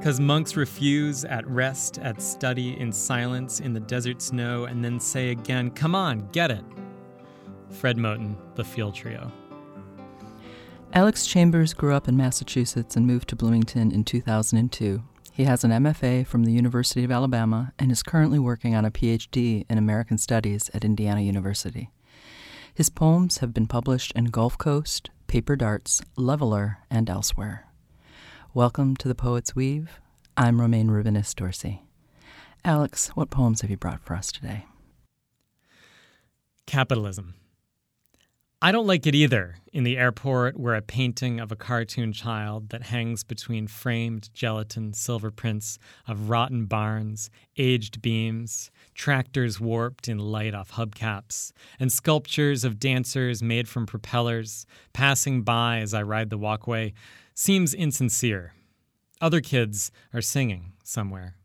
Because monks refuse at rest, at study, in silence, in the desert snow, and then say again, Come on, get it. Fred Moten, The Feel Trio. Alex Chambers grew up in Massachusetts and moved to Bloomington in 2002. He has an MFA from the University of Alabama and is currently working on a PhD in American Studies at Indiana University. His poems have been published in Gulf Coast, Paper Darts, Leveler, and elsewhere. Welcome to the Poet's Weave. I'm Romayne Rubinas Dorsey. Alex, what poems have you brought for us today? Capitalism. I don't like it either in the airport where a painting of a cartoon child that hangs between framed gelatin silver prints of rotten barns, aged beams, tractors warped in light off hubcaps, and sculptures of dancers made from propellers passing by as I ride the walkway seems insincere. Other kids are singing somewhere.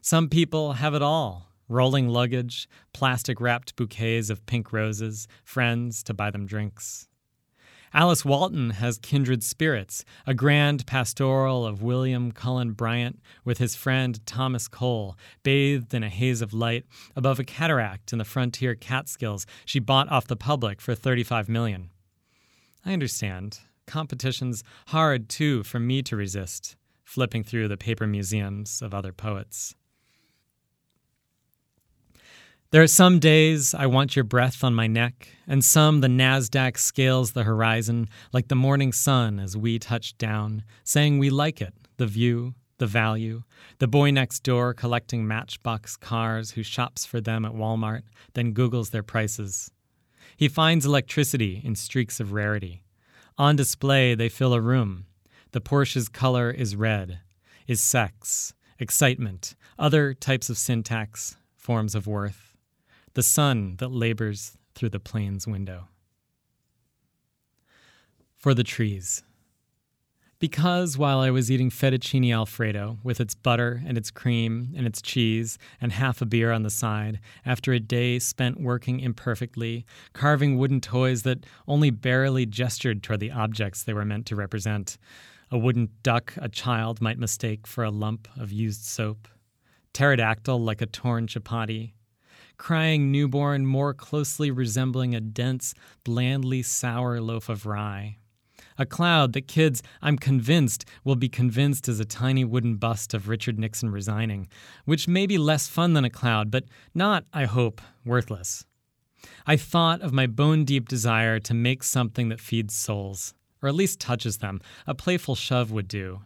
Some people have it all rolling luggage, plastic wrapped bouquets of pink roses, friends to buy them drinks. Alice Walton has kindred spirits, a grand pastoral of William Cullen Bryant with his friend Thomas Cole, bathed in a haze of light above a cataract in the frontier Catskills she bought off the public for 35 million. I understand. Competition's hard, too, for me to resist, flipping through the paper museums of other poets. There are some days I want your breath on my neck, and some the NASDAQ scales the horizon like the morning sun as we touch down, saying we like it, the view, the value, the boy next door collecting matchbox cars who shops for them at Walmart, then Googles their prices. He finds electricity in streaks of rarity. On display, they fill a room. The Porsche's color is red, is sex, excitement, other types of syntax, forms of worth. The sun that labors through the plane's window. For the trees. Because while I was eating fettuccine alfredo with its butter and its cream and its cheese and half a beer on the side, after a day spent working imperfectly, carving wooden toys that only barely gestured toward the objects they were meant to represent, a wooden duck a child might mistake for a lump of used soap, pterodactyl like a torn chapati, crying newborn more closely resembling a dense, blandly sour loaf of rye a cloud that kids, I'm convinced, will be convinced is a tiny wooden bust of Richard Nixon resigning, which may be less fun than a cloud, but not, I hope, worthless. I thought of my bone deep desire to make something that feeds souls, or at least touches them. A playful shove would do.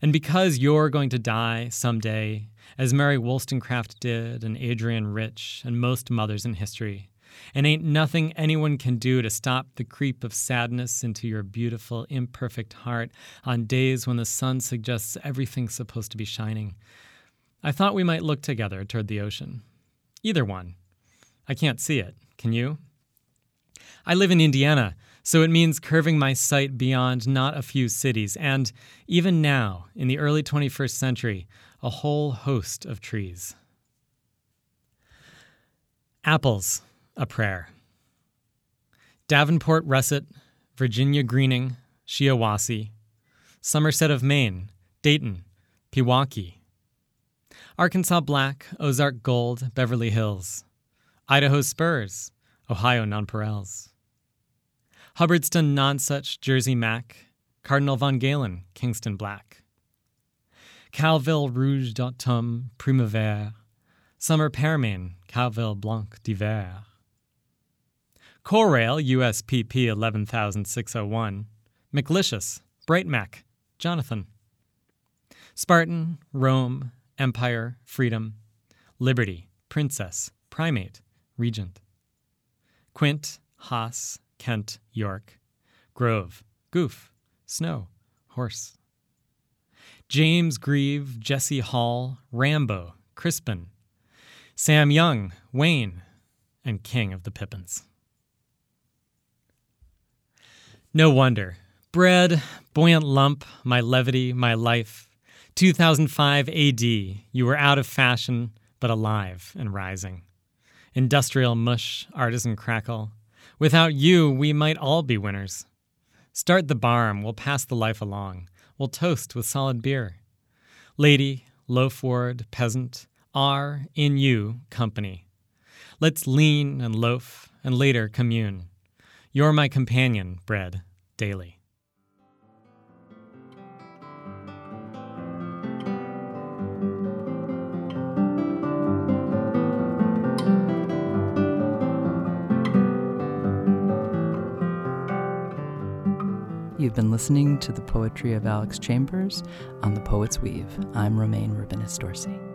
And because you're going to die someday, as Mary Wollstonecraft did, and Adrienne Rich, and most mothers in history, and ain't nothing anyone can do to stop the creep of sadness into your beautiful, imperfect heart on days when the sun suggests everything's supposed to be shining. I thought we might look together toward the ocean. Either one. I can't see it. Can you? I live in Indiana, so it means curving my sight beyond not a few cities, and even now, in the early 21st century, a whole host of trees. Apples a prayer. Davenport Russet, Virginia Greening, Shiawassee, Somerset of Maine, Dayton, Pewaukee, Arkansas Black, Ozark Gold, Beverly Hills, Idaho Spurs, Ohio Nonpareils, Hubbardston Nonsuch, Jersey Mac, Cardinal Von Galen, Kingston Black, Calville Rouge d'Automne, Primavera, Summer Pearmain, Calville Blanc d'Hiver, Corail USPP 11601, McLicious, Brightmac, Jonathan. Spartan, Rome, Empire, Freedom, Liberty, Princess, Primate, Regent. Quint, Haas, Kent, York. Grove, Goof, Snow, Horse. James Grieve, Jesse Hall, Rambo, Crispin, Sam Young, Wayne, and King of the Pippins. No wonder. Bread, buoyant lump, my levity, my life. 2005 AD, you were out of fashion, but alive and rising. Industrial mush, artisan crackle. Without you, we might all be winners. Start the barm, we'll pass the life along. We'll toast with solid beer. Lady, loafward, peasant, are, in you, company. Let's lean and loaf, and later commune. You're my companion, bread, daily. You've been listening to the poetry of Alex Chambers on The Poet's Weave. I'm Romayne Rubinas Dorsey.